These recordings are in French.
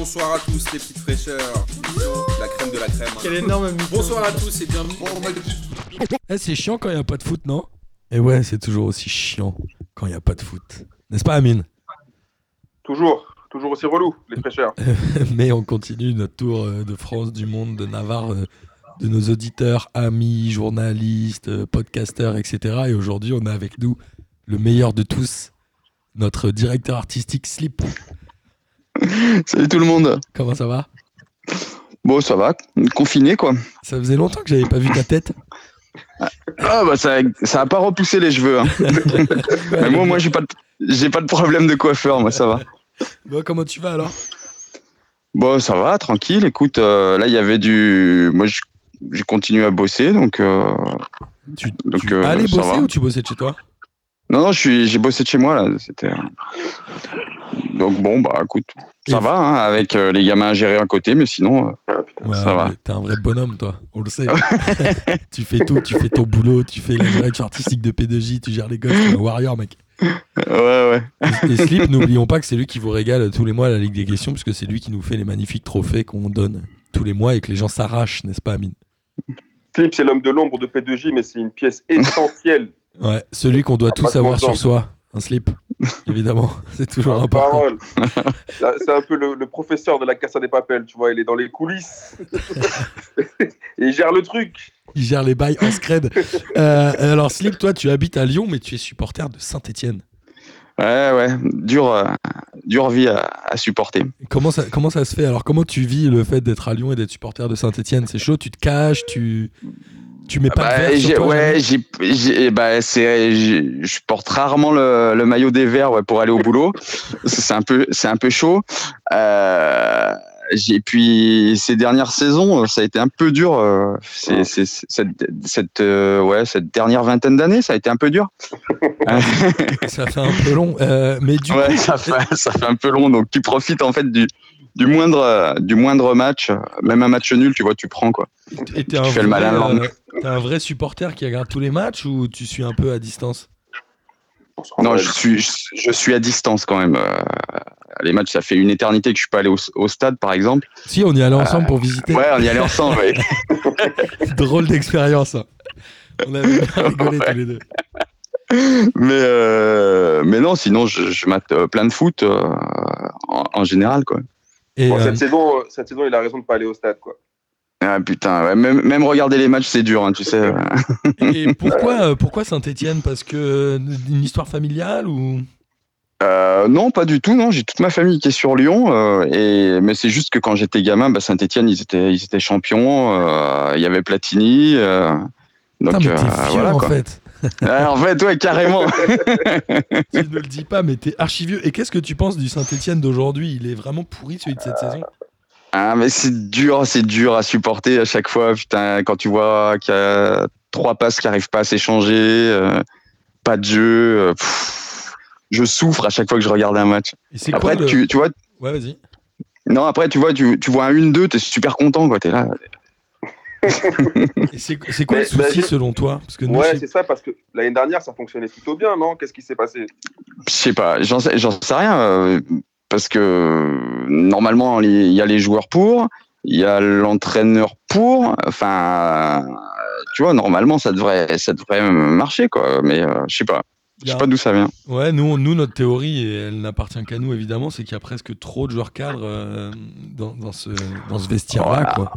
bonsoir à tous les petites fraîcheurs. La crème de la crème. Quel énorme mytho. Bonsoir à tous et bienvenue. Eh, c'est chiant quand il n'y a pas de foot, non? Et ouais, c'est toujours aussi chiant quand il n'y a pas de foot. N'est-ce pas, Amine? Toujours, toujours aussi relou, les fraîcheurs. Mais on continue notre tour euh, de France, du monde, de Navarre, euh, de nos auditeurs, amis, journalistes, euh, podcasteurs, etc. Et aujourd'hui, on a avec nous le meilleur de tous, notre directeur artistique Slip. Salut tout le monde. Comment ça va? Bon, ça va, confiné quoi. Ça faisait longtemps que j'avais pas vu ta tête. Ah bah ça, ça a pas repoussé les cheveux. hein. Mais moi, moi j'ai pas, de, j'ai pas de problème de coiffeur, moi ça va. Bon, comment tu vas alors? Bon, ça va, tranquille. Écoute, euh, là il y avait du, moi je- j'ai continué à bosser, donc. euh, Tu, Donc, tu euh, allais bosser va. ou tu bossais de chez toi? Non, non, je suis, j'ai bossé de chez moi là. C'était. Donc bon, bah écoute, ça Et- va, hein, avec euh, les gamins à gérer à côté, mais sinon. euh, Ouais, Ça va. T'es un vrai bonhomme, toi. On le sait. tu fais tout. Tu fais ton boulot. Tu fais la direction artistique de P2J. Tu gères les gosses. T'es un warrior, mec. ouais, ouais. Et Slip, n'oublions pas que c'est lui qui vous régale tous les mois à la Ligue des questions, puisque c'est lui qui nous fait les magnifiques trophées qu'on donne tous les mois et que les gens s'arrachent, n'est-ce pas, Amine? Philippe, c'est l'homme de l'ombre de P2J, mais c'est une pièce essentielle. Ouais, celui qu'on doit Ah, tous avoir sur soi. Un slip, évidemment. C'est toujours Ah, important. C'est un peu le, le professeur de la Casa des Papels, tu vois, il est dans les coulisses. Et il gère le truc. Il gère les bails en scred. Euh, alors, Slip, toi, tu habites à Lyon, mais tu es supporter de Saint-Etienne. Ouais, ouais. Dure, euh, dure vie à, à supporter. Comment ça, comment ça se fait? Alors, comment tu vis le fait d'être à Lyon et d'être supporter de Saint-Etienne C'est chaud, tu te caches, tu, tu mets pas Bah, de sur toi ouais, j'ai- bah, c'est, j'ai- je porte rarement le, le maillot des Verts ouais, pour aller au boulot. c'est un peu, c'est un peu chaud. Euh, j'ai, puis ces dernières saisons, ça a été un peu dur. euh, c'est, cette, cette, euh, ouais, cette dernière vingtaine d'années, ça a été un peu dur. Ça fait un peu long. Euh, mais du ouais, coup, ça fait, ça fait un peu long. Donc tu profites en fait du, du moindre, euh, du moindre match, même un match nul, tu vois, tu prends quoi. et tu fais le malin euh, t'es un vrai supporter qui regarde tous les matchs ou tu suis un peu à distance? Non, je suis, je, je suis à distance quand même. Euh, les matchs, ça fait une éternité que je suis pas allé au, au stade, par exemple. Si, on y allait ensemble pour visiter. Euh, Ouais, on y allait ensemble. ouais. Drôle d'expérience. hein. On avait bien rigolé Ouais. tous les deux. mais, euh, mais non, sinon, je, je mate euh, plein de foot euh, en, en général, quoi. Et, Bon, euh, cette, saison, euh, cette saison, il a raison de pas aller au stade, quoi. Ah putain, ouais, même, même regarder les matchs, c'est dur, hein, tu sais. euh. et pourquoi, euh, pourquoi Saint-Etienne Parce que euh, une histoire familiale ou? Euh, non, pas du tout. Non, j'ai toute ma famille qui est sur Lyon. euh, et mais c'est juste que quand j'étais gamin, bah, Saint-Étienne, ils étaient, ils étaient champions. euh, Il y avait Platini. euh, donc Putain, mais euh, voilà en quoi. fait. Ah, en fait, ouais, carrément. Tu ne le dis pas, mais t'es archi vieux. Et qu'est-ce que tu penses du Saint-Etienne d'aujourd'hui? Il est vraiment pourri celui de cette saison? Ah, mais c'est dur, c'est dur à supporter à chaque fois. Putain, quand tu vois qu'il y a trois passes qui arrivent pas à s'échanger, euh, pas de jeu. euh, pff, je souffre à chaque fois que je regarde un match. Et c'est Après, quoi le- tu, tu vois, Ouais, vas-y. non, après, tu vois, tu, tu vois un 1-2, t'es super content, quoi. T'es là. C'est quoi le Mais- souci selon toi? Parce que nous, Ouais, c'est ça, parce que l'année dernière, ça fonctionnait plutôt bien, non? Qu'est-ce qui s'est passé? Je sais pas, j'en sais, rien. euh, parce que normalement, il y a les joueurs pour, il y a l'entraîneur pour. Enfin, euh, tu vois, normalement, ça devrait, ça devrait marcher, quoi. Mais euh, je sais pas. Je sais pas d'où ça vient. Ouais, nous, nous, notre théorie, et elle n'appartient qu'à nous évidemment, c'est qu'il y a presque trop de joueurs cadres euh, dans, dans ce, dans ce vestiaire-là. Voilà.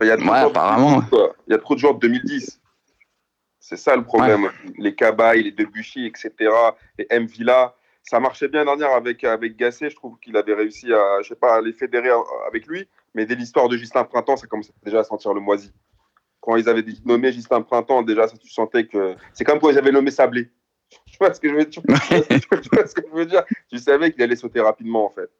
Il y a trop Ouais, de joueurs de apparemment. 2010, quoi. Il y a trop de joueurs de 2010. C'est ça le problème. Les Cabaye, les Debuchy, etc. Les M. Villa. Ça marchait bien l'année dernière avec, avec Gasset. Je trouve qu'il avait réussi à, je sais pas, à les fédérer avec lui. Mais dès l'histoire de Justin Printemps, ça commençait déjà à sentir le moisi. Quand ils avaient nommé Justin Printemps, déjà, ça, tu sentais que. C'est comme quand ils avaient nommé Sablé. Tu vois ce que je veux dire? Tu vois ce que je veux dire? Tu savais qu'il allait sauter rapidement, en fait.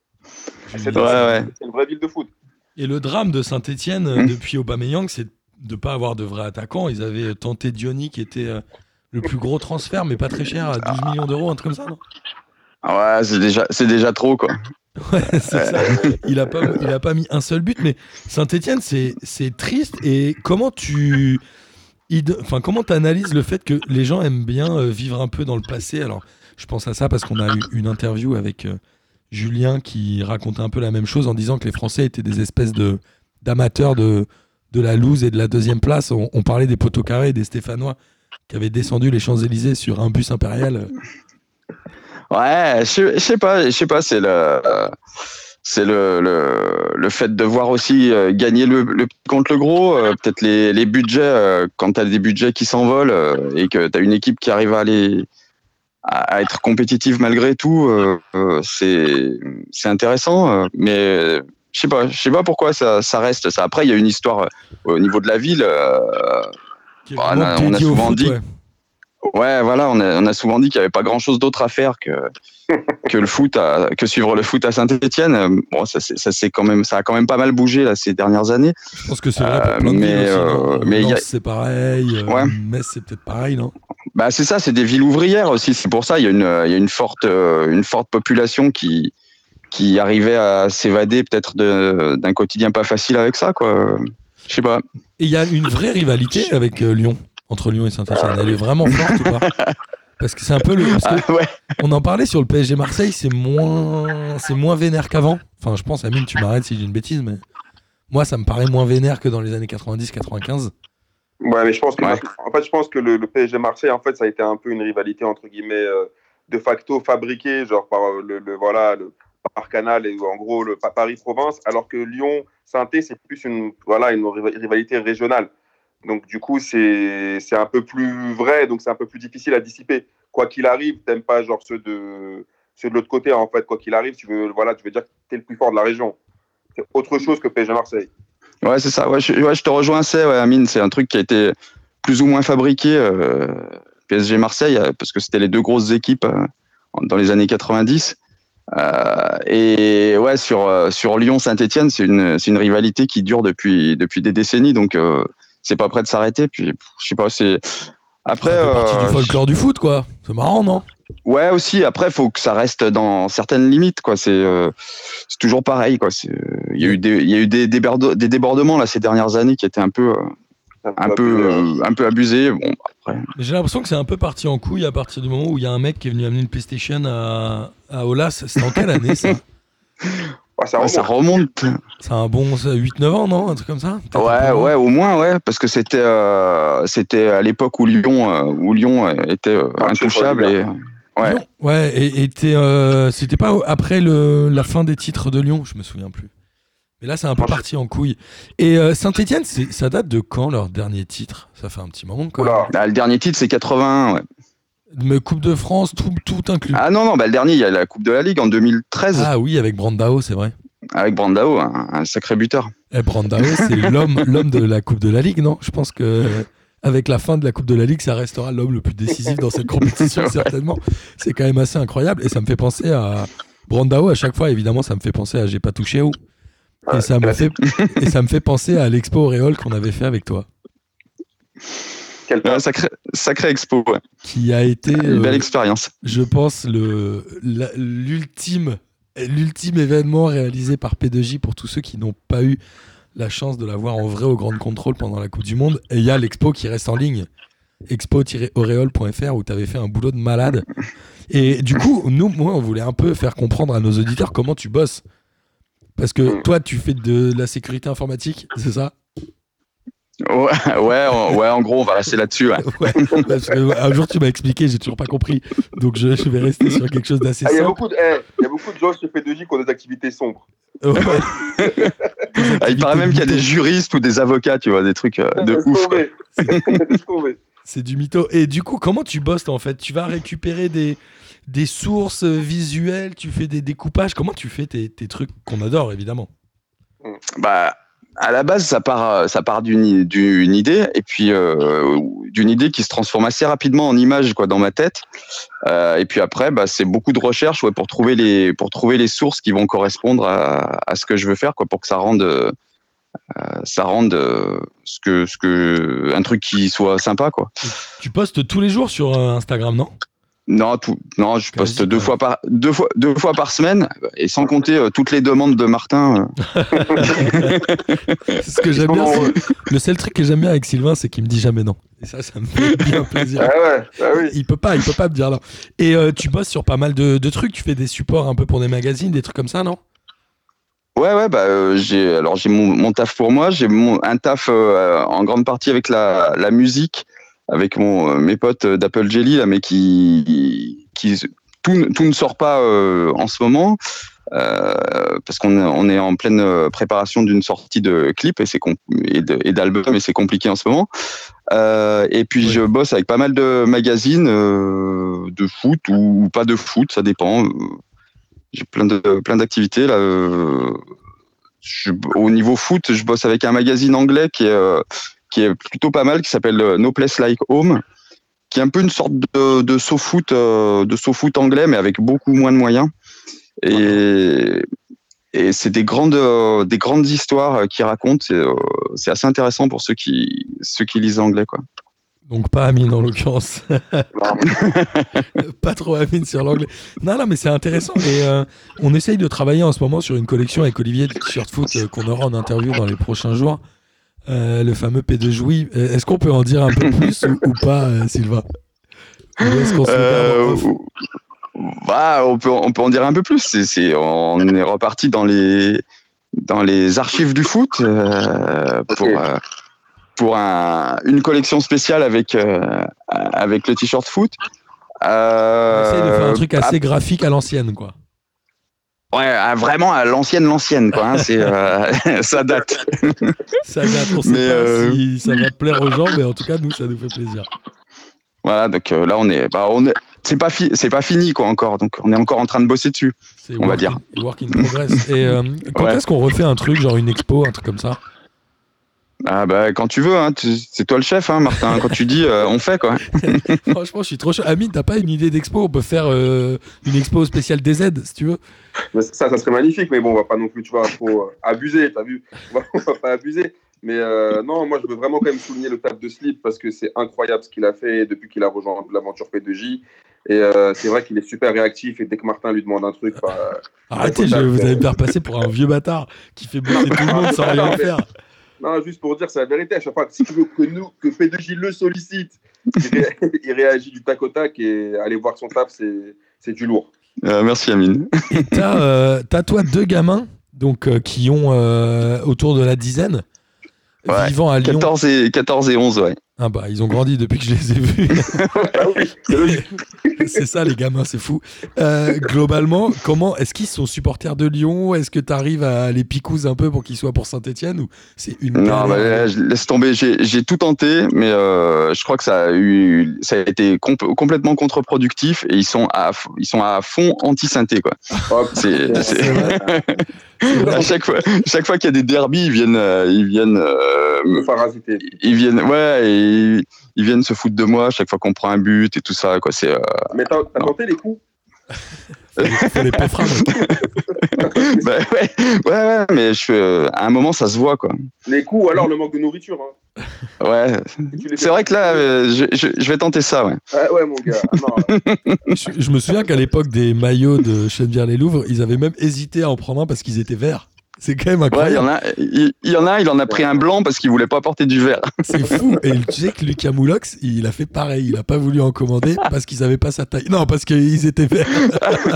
C'est Ouais, ouais. c'est une vraie ville de foot. Et le drame de Saint-Etienne Mmh. depuis Aubameyang, c'est de ne pas avoir de vrai attaquant. Ils avaient tenté Diony, qui était euh, le plus gros transfert, mais pas très cher, à 12 millions d'euros, un truc comme ça, non? Ah Ouais, c'est déjà, c'est déjà trop, quoi. Ouais, c'est ça. Il a pas, il a pas mis un seul but, mais Saint-Etienne, c'est, c'est triste. Et comment tu, enfin, comment t'analyses le fait que les gens aiment bien euh, vivre un peu dans le passé? Alors, je pense à ça parce qu'on a eu une interview avec euh, Julien qui racontait un peu la même chose en disant que les Français étaient des espèces de d'amateurs de, de la loose et de la deuxième place. On, parlait des poteaux carrés, des Stéphanois qui avaient descendu les Champs-Élysées sur un bus impérial. Ouais, je je sais pas, je sais pas, c'est le, c'est le, le, le fait de voir aussi euh, gagner le, le contre le gros, euh, peut-être les, les budgets, euh, quand tu as des budgets qui s'envolent et que tu as une équipe qui arrive à les à à être compétitive malgré tout, euh, euh, c'est c'est intéressant, euh, mais je sais pas, je sais pas pourquoi ça, ça reste ça. Après, il y a une histoire euh, au niveau de la ville. euh, Bah, on a- on a souvent foot, dit- ouais. Ouais, voilà, on a, on a souvent dit qu'il n'y avait pas grand chose d'autre à faire que, que le foot, à, que suivre le foot à Saint-Etienne. Bon, ça, c'est- ça, c'est quand même, ça a quand même pas mal bougé là, ces dernières années. Je pense que c'est vrai pour Euh, plein de mais, aussi, euh, mais a- Lens, c'est pareil. euh, Ouais. Metz, c'est peut-être pareil, non Bah, c'est ça, c'est des villes ouvrières aussi. C'est pour ça il y a une, il y a une forte, euh, une forte population qui, qui arrivait à s'évader peut-être d'un quotidien pas facile avec ça, quoi. Je sais pas. Et il y a une vraie rivalité avec euh, Lyon, entre Lyon et Saint-Etienne. Elle est vraiment forte ou pas Parce que c'est un peu le. Ah, ouais. on en parlait sur le PSG Marseille, c'est moins, c'est moins vénère qu'avant. Enfin, je pense, Amine, tu m'arrêtes si j'ai une bêtise, mais moi, ça me paraît moins vénère que dans les années 90-95. Ouais, mais je pense que, Ouais. en fait, je pense que le, le PSG Marseille, en fait, ça a été un peu une rivalité entre guillemets euh, de facto fabriquée, genre par euh, le, le- voilà le par Canal et en gros le par Paris Province, alors que Lyon Saint-Étienne c'est plus une voilà une riva- rivalité régionale. Donc du coup c'est c'est un peu plus vrai, donc c'est un peu plus difficile à dissiper. Quoi qu'il arrive, t'aimes pas genre ceux de ceux de l'autre côté en fait. Quoi qu'il arrive, tu veux voilà, tu veux dire que t'es le plus fort de la région. C'est autre chose que PSG Marseille. Ouais, c'est ça. Ouais je, ouais, je te rejoins assez, ouais, Amine. C'est un truc qui a été plus ou moins fabriqué, euh, PSG Marseille, euh, parce que c'était les deux grosses équipes euh, dans les années 90. Euh, et ouais, sur, sur Lyon-Saint-Etienne, c'est une, c'est une rivalité qui dure depuis, depuis des décennies, donc c'est pas prêt de s'arrêter. Puis, je sais pas, c'est. Après. Euh, du folklore du foot, quoi. C'est marrant, non? Ouais, aussi. Après, faut que ça reste dans certaines limites, quoi. C'est euh, c'est toujours pareil, quoi. Euh, Il y a eu des, il y a eu des, débordements là ces dernières années qui étaient un peu, euh, un peu, euh, un peu abusés. Bon, après. Mais J'ai l'impression que c'est un peu parti en couille à partir du moment où il y a un mec qui est venu amener une PlayStation à, à Olas. C'est en quelle année ça? Ouais, ça ça remonte. remonte. C'est un bon ça, 8-9 ans, non? Un truc comme ça? Ouais, ouais, au moins, ouais, parce que c'était, euh, c'était à l'époque où Lyon, euh, où Lyon était euh, intouchable et. Ouais. Ouais, et, euh, c'était pas après le, la fin des titres de Lyon, je me souviens plus. Mais là, c'est un peu parti en couille. Et euh, Saint-Etienne, ça date de quand leur dernier titre? Ça fait un petit moment quand Oula. même. Ah, le dernier titre, c'est 81. Ouais. Mais Coupe de France, tout, tout inclus. Ah non, non, bah, le dernier, il y a la Coupe de la Ligue en 2013 Ah oui, avec Brandao, c'est vrai. avec Brandao, un, un sacré buteur. Et Brandao, c'est l'homme, l'homme de la Coupe de la Ligue, non? Je pense que avec la fin de la Coupe de la Ligue, ça restera l'homme le plus décisif dans cette compétition, Ouais. certainement. C'est quand même assez incroyable. Et ça me fait penser à Brandao, à chaque fois, évidemment, ça me fait penser à J'ai pas touché où. Et Ouais, ça, me fait, et ça me fait penser à l'expo Auréole qu'on avait fait avec toi, Quel Ouais, sacré, sacré expo, ouais. qui a été, Une belle euh, expérience. je pense, le, l'ultime, l'ultime événement réalisé par P2J pour tous ceux qui n'ont pas eu la chance de la voir en vrai au Grand Contrôle pendant la Coupe du Monde. Et il y a l'expo qui reste en ligne, expo-auréole.fr, où tu avais fait un boulot de malade. Et du coup, nous, moi, on voulait un peu faire comprendre à nos auditeurs comment tu bosses. Parce que toi, tu fais de la sécurité informatique, c'est ça? Ouais, ouais, en- ouais, en gros, on va rester là-dessus. Ouais. Ouais, un jour tu m'as expliqué, j'ai toujours pas compris. Donc je, je vais rester sur quelque chose d'assez Ah, il, y a simple. beaucoup de, eh, beaucoup de gens chez P2J qui ont des activités sombres. Ouais. Ah, il paraît même qu'il y a des juristes ou des avocats, tu vois, des trucs euh, de Laisse ouf. C'est du mytho. Et du coup, comment tu bosses en fait? Tu vas récupérer des, des sources visuelles, tu fais des découpages. Comment tu fais tes, tes trucs qu'on adore évidemment? Bah, à la base, ça part, euh, ça part d'une d'une idée, et puis euh, d'une idée qui se transforme assez rapidement en image, quoi, dans ma tête. Euh, et puis après, bah, c'est beaucoup de recherche, ouais, pour trouver les, pour trouver les sources qui vont correspondre à, à ce que je veux faire, quoi, pour que ça rende, ça rende ce que, ce que, un truc qui soit sympa, quoi. Tu postes tous les jours sur Instagram, non? Non, tout, non, je poste Quasi, deux fois par deux fois deux fois par semaine et sans compter euh, toutes les demandes de Martin. euh. Ce que j'aime bien. Le seul truc que j'aime bien avec Sylvain, c'est qu'il me dit jamais non. Et ça, ça me fait bien plaisir. Ah ouais, ah oui. Il peut pas, il peut pas me dire non. Et euh, tu bosses sur pas mal de, de trucs. Tu fais des supports un peu pour des magazines, des trucs comme ça, non? Ouais, ouais, bah euh, j'ai alors j'ai mon, mon taf pour moi, j'ai un taf euh, en grande partie avec la, la musique, avec mon euh, mes potes d'Apple Jelly là, mais qui qui tout, ne- tout ne sort pas euh, en ce moment euh, parce qu'on est, on est en pleine préparation d'une sortie de clip et c'est et d'album et c'est compliqué en ce moment. Euh, et puis je bosse avec pas mal de magazines euh, de foot ou pas de foot, ça dépend. J'ai plein de plein d'activités là. je- au niveau foot, je bosse avec un magazine anglais qui est qui est plutôt pas mal, qui s'appelle euh, No Place Like Home, qui est un peu une sorte de de foot de foot anglais, mais avec beaucoup moins de moyens. Et et c'est des grandes euh, des grandes histoires euh, qu'ils racontent. C'est euh, assez intéressant pour ceux qui ceux qui lisent anglais quoi. Donc pas Amine en l'occurrence. Pas trop Amine sur l'anglais. Non, non, mais c'est intéressant. Et euh, on essaye de travailler en ce moment sur une collection avec Olivier de t-shirt foot euh, qu'on aura en interview dans les prochains jours. Euh, le fameux P2 Jouy. Euh, Est-ce qu'on peut en dire un peu plus ou, ou pas, euh, Sylvain? Ou est-ce qu'on se le garde en Euh, bah, on peut, on peut en dire un peu plus. C'est, c'est- on est reparti dans les, dans les archives du foot euh, pour, euh, pour un, une collection spéciale avec, euh, avec le t-shirt foot. On essaye de faire un truc assez graphique à l'ancienne, quoi. Ouais, ah, vraiment à l'ancienne, l'ancienne, quoi. hein, c'est, euh, ça date. Ça date, on sait Mais, pas euh, si ça va plaire aux gens, mais en tout cas, nous, ça nous fait plaisir. Voilà, donc euh, là, on est, bah, on est, c'est pas, fi- c'est pas fini, quoi, encore. Donc, on est encore en train de bosser dessus. On va dire. in- Work in progress. Et quand Ouais. est-ce qu'on refait un truc, genre une expo, un truc comme ça? Ah, bah, quand tu veux, hein, tu- c'est toi le chef, hein, Martin. quand tu dis, euh, on fait, quoi. Franchement, je suis trop chaud. Amine, t'as pas une idée d'expo? On peut faire euh, une expo spéciale DZ, si tu veux. mais ça, ça serait magnifique, mais bon, on va pas non plus, tu vois, trop euh, abuser, t'as vu? On va, on va pas abuser. Mais euh, non, moi, je veux vraiment quand même souligner le taf de Slip parce que c'est incroyable ce qu'il a fait depuis qu'il a rejoint l'aventure P2J. Et euh, c'est vrai qu'il est super réactif et dès que Martin lui demande un truc, bah, Arrêtez, je, vous allez me faire passer pour un vieux bâtard qui fait bosser tout le monde sans rien faire. Non, juste pour dire, c'est la vérité. À chaque fois, si tu veux que nous, que P2J le sollicite, il, ré- il réagit du tac au tac et aller voir son taf, c'est c'est du lourd. Euh, merci, Amine. Et t'as, euh, t'as, toi deux gamins donc, euh, qui ont euh, autour de la dizaine, Ouais, vivant à Lyon. 14 et, 14 et 11, ouais. Ah bah, ils ont grandi depuis que je les ai vus. Ah oui, c'est ça, les gamins, c'est fou. Euh, globalement, comment est-ce qu'ils sont supporters de Lyon? Est-ce que tu arrives à les picouser un peu pour qu'ils soient pour Saint-Etienne ou c'est une Non, bah, je laisse tomber. J'ai tout tenté, mais euh, je crois que ça a eu, ça a été compl- complètement contre-productif et ils sont à, ils sont à fond anti-synthé, quoi. C'est-. À chaque fois, chaque fois qu'il y a des derbies, ils viennent, euh, ils viennent, euh, parasiter. ils viennent, ouais, et ils viennent se foutre de moi chaque fois qu'on prend un but et tout ça, quoi. C'est, euh, Mais t'as t'as tenté les coups? Faut les, faut les péframes. bah, ouais, ouais, ouais, mais je, euh, à un moment, ça se voit, quoi. Les coups ou alors le manque de nourriture. Hein. Ouais, c'est vrai que là, euh, je, je, je vais tenter ça, ouais. Ah ouais, mon gars. Ah non, je, je me souviens qu'à l'époque des maillots de Chenevière-les-Louvres, ils avaient même hésité à en prendre un parce qu'ils étaient verts. C'est quand même Ouais, il y incroyable. a, il, y en a, il en a pris un blanc parce qu'il voulait pas porter du vert. C'est fou. Et tu sais que Lucas Moulox, il a fait pareil. Il a pas voulu en commander parce qu'ils avaient pas sa taille. Non, parce qu'ils étaient verts.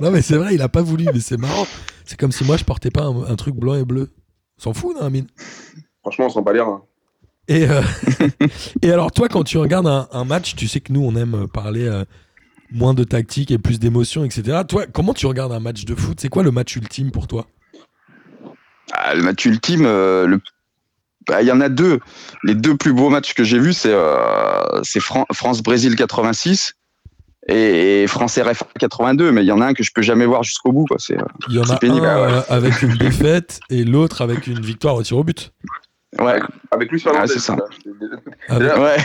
Non, mais c'est vrai, il a pas voulu. Mais c'est marrant. C'est comme si moi je portais pas un, un truc blanc et bleu. On s'en fout, non, Amine? Franchement, on s'en bat les reins. Et, euh, et alors, toi, quand tu regardes un, un match, tu sais que nous, on aime parler euh, moins de tactique et plus d'émotion, etc. Toi, comment tu regardes un match de foot? C'est quoi le match ultime pour toi? Ah, le match ultime, euh, le- bah, il y en a deux. Les deux plus beaux matchs que j'ai vus, c'est euh, Fran- France-Brésil 86 et, et France-RF 82. Mais il y en a un que je peux jamais voir jusqu'au bout. euh, Il y en a pénible, un ouais. avec une défaite et l'autre avec une victoire au tir au but. Ouais, Avec Luis Fernandez. Ah, c'est ça. Avec, ouais.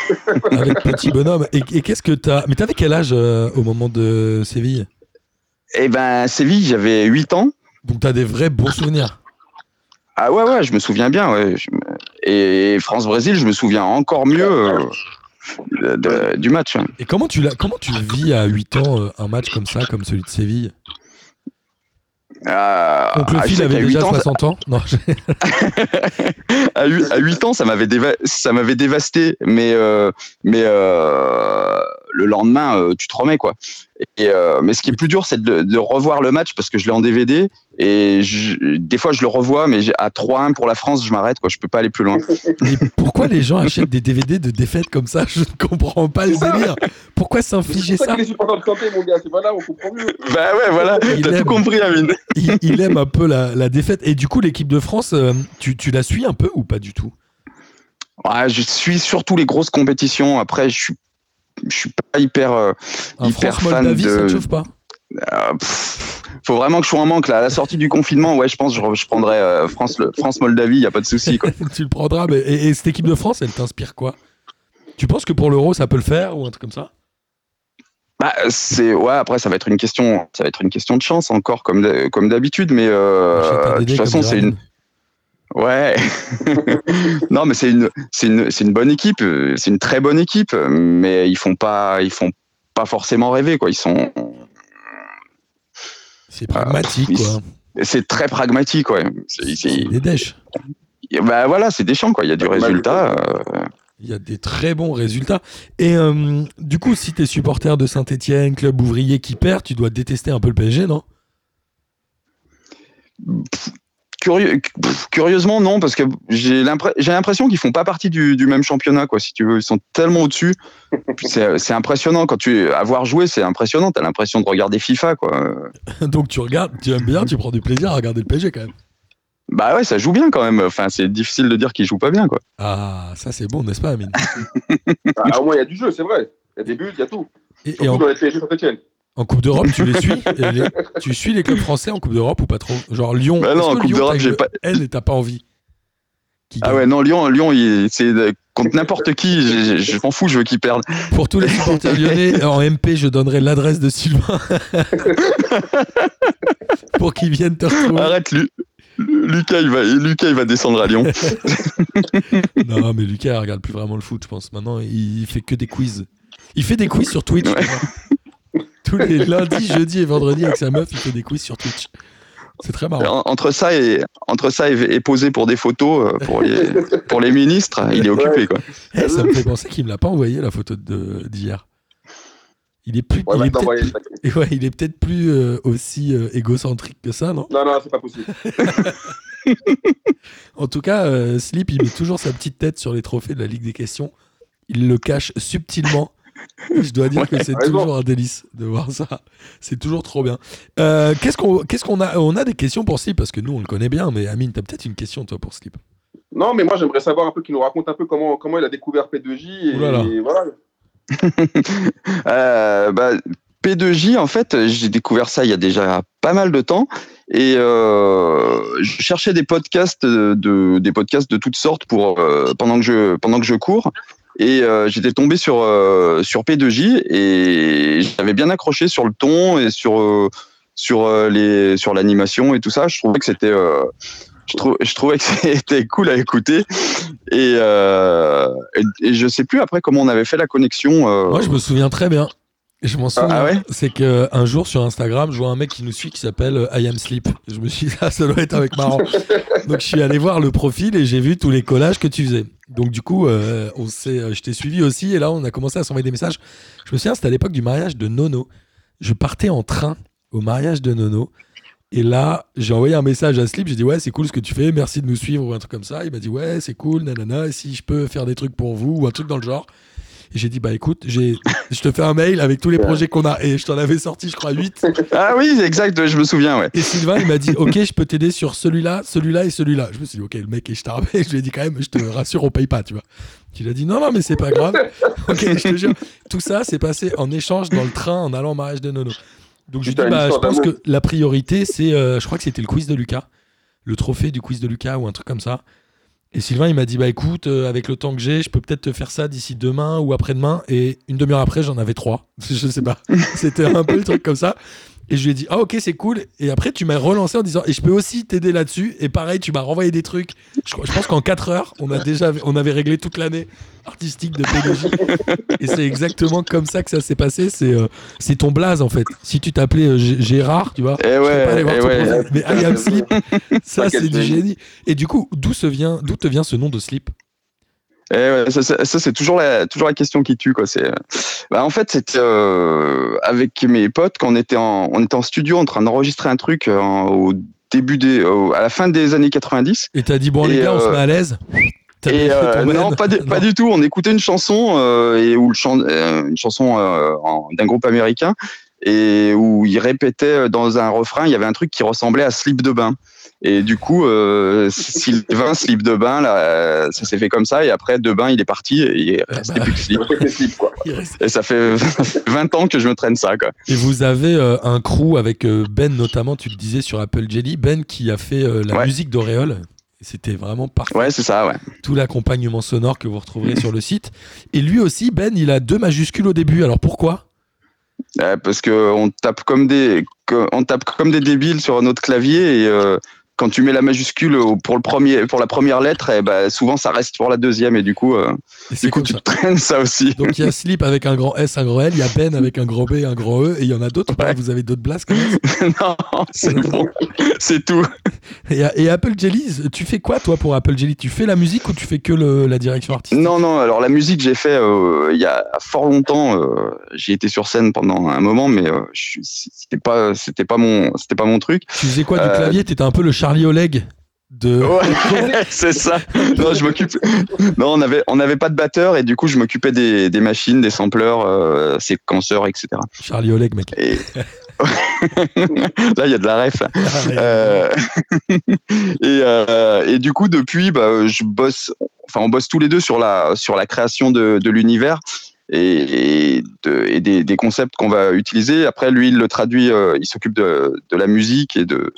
avec petit bonhomme. Et, et qu'est-ce que t'as Mais t'avais quel âge euh, au moment de Séville? Et ben Séville, j'avais 8 ans. Donc t'as des vrais bons souvenirs. Ah ouais, ouais, je me souviens bien. Ouais. Et France-Brésil, je me souviens encore mieux. euh, de- de- du match. hein. Et comment tu, l'as- comment tu vis à 8 ans euh, un match comme ça, comme celui de Séville? Euh, Donc le ah, je fil sais avait déjà 8 ans, 60 ans. Non, à 8, à 8 ans, ça m'avait déva- ça m'avait dévasté, mais euh, mais euh, le lendemain, euh, tu te remets quoi. Et euh, mais ce qui est plus dur, c'est de, de revoir le match parce que je l'ai en DVD et je- des fois je le revois, mais à 3-1 pour la France, je m'arrête quoi. Je peux pas aller plus loin. Mais pourquoi les gens achètent des DVD de défaites comme ça? Je ne comprends pas le délire. Pourquoi s'infliger ça ça que les supporters de mon gars. C'est pas là, on comprend mieux. bah ouais, voilà. Il T'as aime. tout compris, Amine. il, il aime un peu la, la défaite. Et du coup, l'équipe de France, euh, tu, tu la suis un peu ou pas du tout? Ouais, je suis surtout les grosses compétitions. Après, je suis je suis pas hyper euh, hyper fan France-Moldavie, ça te de. chauffe pas Euh, pff, faut vraiment que je sois en manque là. À la sortie du confinement, ouais, je pense que je, je prendrais euh, France, le- France Moldavie, y a pas de souci. Tu le prendras. Mais, et, et cette équipe de France, elle t'inspire quoi? Tu penses que pour l'Euro, ça peut le faire ou un truc comme ça? Bah, c'est ouais. Après, ça va être une question, ça va être une question de chance encore comme comme d'habitude, mais euh, de toute façon, c'est une ouais. non, mais c'est une c'est une c'est une bonne équipe, c'est une très bonne équipe, mais ils font pas ils font pas forcément rêver quoi. Ils sont C'est pragmatique, oui, quoi. c'est très pragmatique ouais. C'est- c'est- C'est des dèches. bah voilà, c'est des champs quoi. Il y a du Ouais, résultat. euh, Il y a des très bons résultats. Et euh, du coup, si t'es supporter de Saint-Etienne, club ouvrier qui perd, tu dois détester un peu le PSG, non? Curieux, pff, curieusement, non, parce que j'ai l'impre- j'ai l'impression qu'ils font pas partie du, du même championnat, quoi. Si tu veux, ils sont tellement au-dessus. C'est impressionnant quand tu avoir joué, c'est impressionnant. T'as l'impression de regarder FIFA, quoi. Donc tu regardes, tu aimes bien, tu prends du plaisir à regarder le PSG quand même. Bah ouais, ça joue bien quand même. Enfin, c'est difficile de dire qu'ils jouent pas bien, quoi. Ah, ça c'est bon, n'est-ce pas, Amine? Ah, au moins, il y a du jeu, c'est vrai. Il y a des buts, il y a tout. Et, et Surtout en, dans les PSG. En Coupe d'Europe, tu les suis les- Tu suis les clubs français en Coupe d'Europe ou pas trop? Genre Lyon. Bah non, en Coupe d'Europe, j'ai pas- et t'as pas envie? Qui Ah ouais, non, Lyon, Lyon, c'est contre n'importe qui. Je m'en fous, je veux qu'ils perdent. Pour tous les supporters lyonnais, en MP, je donnerai l'adresse de Sylvain. Pour qu'ils viennent te retrouver. Arrête, Lu- Lucas, il va, Lucas, il va descendre à Lyon. Non, mais Lucas il regarde plus vraiment le foot, je pense. Maintenant, il fait que des quiz. Il fait des quiz sur Twitch. Ouais. Tous les lundis, jeudis et vendredis avec sa meuf, il fait des quiz sur Twitch. C'est très marrant. En- Entre ça et entre ça et, et poser pour des photos euh, pour les pour les ministres, il est occupé quoi. Eh, ça me fait penser qu'il me l'a pas envoyé la photo de- d'hier. Il est plus, Ouais, il est peut-être, le paquet. ouais, il est peut-être plus euh, aussi euh, égocentrique que ça, non? Non, non, c'est pas possible. En tout cas, euh, Slip, il met toujours sa petite tête sur les trophées de la Ligue des questions. Il le cache subtilement. Je dois dire que c'est toujours un délice de voir ça. C'est toujours trop bien. Euh, qu'est-ce qu'on qu'est-ce qu'on a On a des questions pour Slip parce que nous on le connaît bien, mais Amine, t'as peut-être une question toi pour Slip. Non, mais moi, j'aimerais savoir un peu qu'il nous raconte un peu comment, comment il a découvert P2J. Et, Ouh là là. et voilà. Euh, bah, P2J, en fait, j'ai découvert ça il y a déjà pas mal de temps. Et euh, je cherchais des podcasts de, des podcasts de toutes sortes pour euh, pendant que je pendant que je cours. Et euh, j'étais tombé sur euh, sur P2J et j'avais bien accroché sur le ton et sur euh, sur euh, les sur l'animation et tout ça. Je trouvais que c'était euh, je, trou- je trouvais que c'était cool à écouter et, euh, et, je sais plus après comment on avait fait la connexion. Moi, je me souviens très bien. Je m'en souviens. ah ouais c'est que un jour sur Instagram, je vois un mec qui nous suit qui s'appelle euh, I Am Sleep. Je me suis dit, ah, ça doit être avec marrant. Donc, je suis allé voir le profil et j'ai vu tous les collages que tu faisais. Donc, du coup, euh, on s'est, euh, je t'ai suivi aussi et là, on a commencé à s'envoyer des messages. Je me souviens, c'était à l'époque du mariage de Nono. Je partais en train au mariage de Nono. Et là, j'ai envoyé un message à Slip. J'ai dit, ouais, c'est cool ce que tu fais. Merci de nous suivre ou un truc comme ça. Il m'a dit, ouais, c'est cool, nanana. Si je peux faire des trucs pour vous ou un truc dans le genre. Et j'ai dit, bah écoute, j'ai, je te fais un mail avec tous les projets qu'on a. Et je t'en avais sorti, je crois, 8. Ah oui, exact, je me souviens, ouais. Et Sylvain, il m'a dit, ok, je peux t'aider sur celui-là, celui-là et celui-là. Je me suis dit, ok, le mec est starbé. Je lui ai dit quand même, je te rassure, on paye pas, tu vois. Il a dit, non, non, mais c'est pas grave. Ok, je te jure. Tout ça, c'est passé en échange dans le train en allant au mariage de Nono. Donc je lui ai Putain, dit, une bah, je pense que la priorité, c'est, euh, je crois que c'était le quiz de Lucas. Le trophée du quiz de Lucas ou un truc comme ça. Et Sylvain, il m'a dit, bah écoute, euh, avec le temps que j'ai, je peux peut-être te faire ça d'ici demain ou après-demain. Et une demi-heure après, j'en avais trois. Je sais pas. C'était un peu le truc comme ça. Et je lui ai dit, ah ok, c'est cool. Et après, tu m'as relancé en disant, et je peux aussi t'aider là-dessus. Et pareil, tu m'as renvoyé des trucs. Je, pense qu'en 4 heures, on, a déjà, on avait réglé toute l'année artistique de PDJ. et c'est exactement comme ça que ça s'est passé. C'est euh, c'est ton blaze, en fait. Si tu t'appelais euh, Gérard, tu vois. Eh je pas ouais, allé voir eh ton ouais. Mais I am Slip, ça, c'est du génie. Et du coup, d'où vient, d'où te vient ce nom de Slip Eh ouais, ça, ça- ça, c'est toujours la, toujours la question qui tue. Quoi. C'est, euh, bah, en fait, c'était euh, avec mes potes quand on était, en, on était en studio en train d'enregistrer un truc euh, en- au début des, au- à la fin des années 90. Et t'as dit, bon, Et, les gars, on se met à l'aise. Et euh, non, pas, du- pas du tout. On écoutait une chanson et où le chan- une chanson d'un groupe américain et où il répétait dans un refrain, il y avait un truc qui ressemblait à slip de bain. Et du coup, euh, Sylvain, slip de bain, là, euh, ça s'est fait comme ça. Et après, de bain, il est parti et il est resté bah. plus de slip. Quoi. Et ça fait 20 ans que je me traîne ça, quoi. Et vous avez euh, un crew avec euh, Ben notamment, tu le disais sur Apple Jelly, Ben qui a fait euh, la Ouais. musique d'Auréole. C'était vraiment parfait. Ouais, c'est ça, ouais. Tout l'accompagnement sonore que vous retrouverez sur le site. Et lui aussi, Ben, il a deux majuscules au début. Alors pourquoi? Parce que on tape comme des, on tape comme des débiles sur notre clavier et euh, quand tu mets la majuscule pour le premier, pour la première lettre, et ben souvent ça reste pour la deuxième et du coup, euh, Et du coup tu ça. traînes ça aussi. Donc il y a Slip avec un grand S, un grand L, il y a Ben avec un gros B, un grand E, et il y en a d'autres. Ouais. Vous avez d'autres même? Non, c'est bon, c'est tout. et, et Apple Jelly, tu fais quoi toi pour Apple Jelly? Tu fais la musique ou tu fais que le- la direction artistique? Non, non. Alors la musique, j'ai fait euh, il y a fort longtemps. euh, j'ai été sur scène pendant un moment, mais euh, c'était pas, c'était pas mon, c'était pas mon truc. Tu faisais quoi du Euh, clavier? T'étais un peu le Charlie Oleg de. Ouais, c'est ça. Non, je m'occupe. Non, on avait, on avait pas de batteur et du coup, je m'occupais des, des machines, des sampleurs, euh, séquenceurs, etc. Charlie Oleg, mec. Et là, il y a de la ref. là. Euh, et, euh, et du coup, depuis, bah, je bosse. Enfin, on bosse tous les deux sur la sur la création de, de l'univers et, et, de- et des, des concepts qu'on va utiliser. Après, lui, il le traduit. euh, il s'occupe de, de la musique et de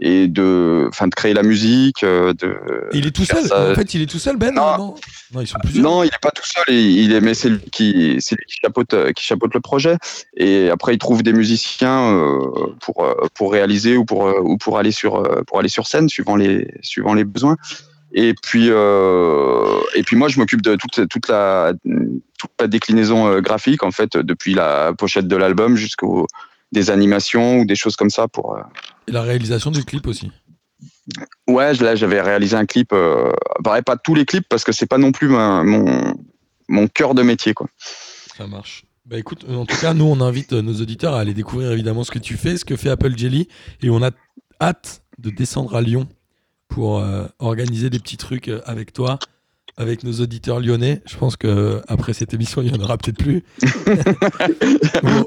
et de, enfin, de créer la musique. euh, De, il est tout seul ça. En fait, il est tout seul, Ben Non. non, non, ils sont plusieurs. Non, il est pas tout seul. Il est, mais c'est lui qui, c'est lui qui chapeaute, euh, qui chapeaute le projet. Et après, il trouve des musiciens euh, pour pour réaliser ou pour ou pour aller sur pour aller sur scène, suivant les suivant les besoins. Et puis euh, et puis moi, je m'occupe de toute toute la toute la déclinaison graphique en fait, depuis la pochette de l'album jusqu'aux des animations ou des choses comme ça pour. Et la réalisation du clip aussi. Ouais, là j'avais réalisé un clip. Euh, pareil, pas tous les clips parce que c'est pas non plus ma- mon mon cœur de métier quoi. Ça marche. Bah écoute, euh, en tout cas, nous, on invite euh, nos auditeurs à aller découvrir évidemment ce que tu fais, ce que fait Apple Jelly. Et on a hâte de descendre à Lyon pour euh, organiser des petits trucs avec toi, avec nos auditeurs lyonnais. Je pense que après cette émission, il n'y en aura peut-être plus.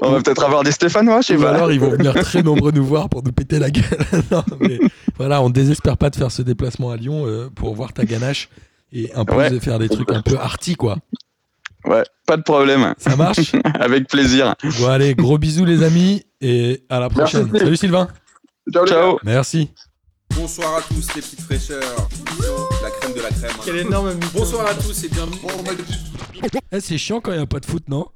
On va peut-être avoir des Stéphanois, je sais Ou pas. alors ils vont venir très nombreux nous voir pour nous péter la gueule. non, mais voilà, on désespère pas de faire ce déplacement à Lyon euh, pour voir ta ganache et un peu Ouais. de faire des trucs un peu arty quoi. Ouais, pas de problème. Ça marche Avec plaisir. Bon allez, gros bisous les amis et à la prochaine. Salut Sylvain. Ciao. Ciao. Merci. Bonsoir à tous les petites fraîcheurs. De la crème. Quel énorme mytho. Bonsoir à tous et bienvenue. Eh, c'est chiant quand il n'y a pas de foot, non?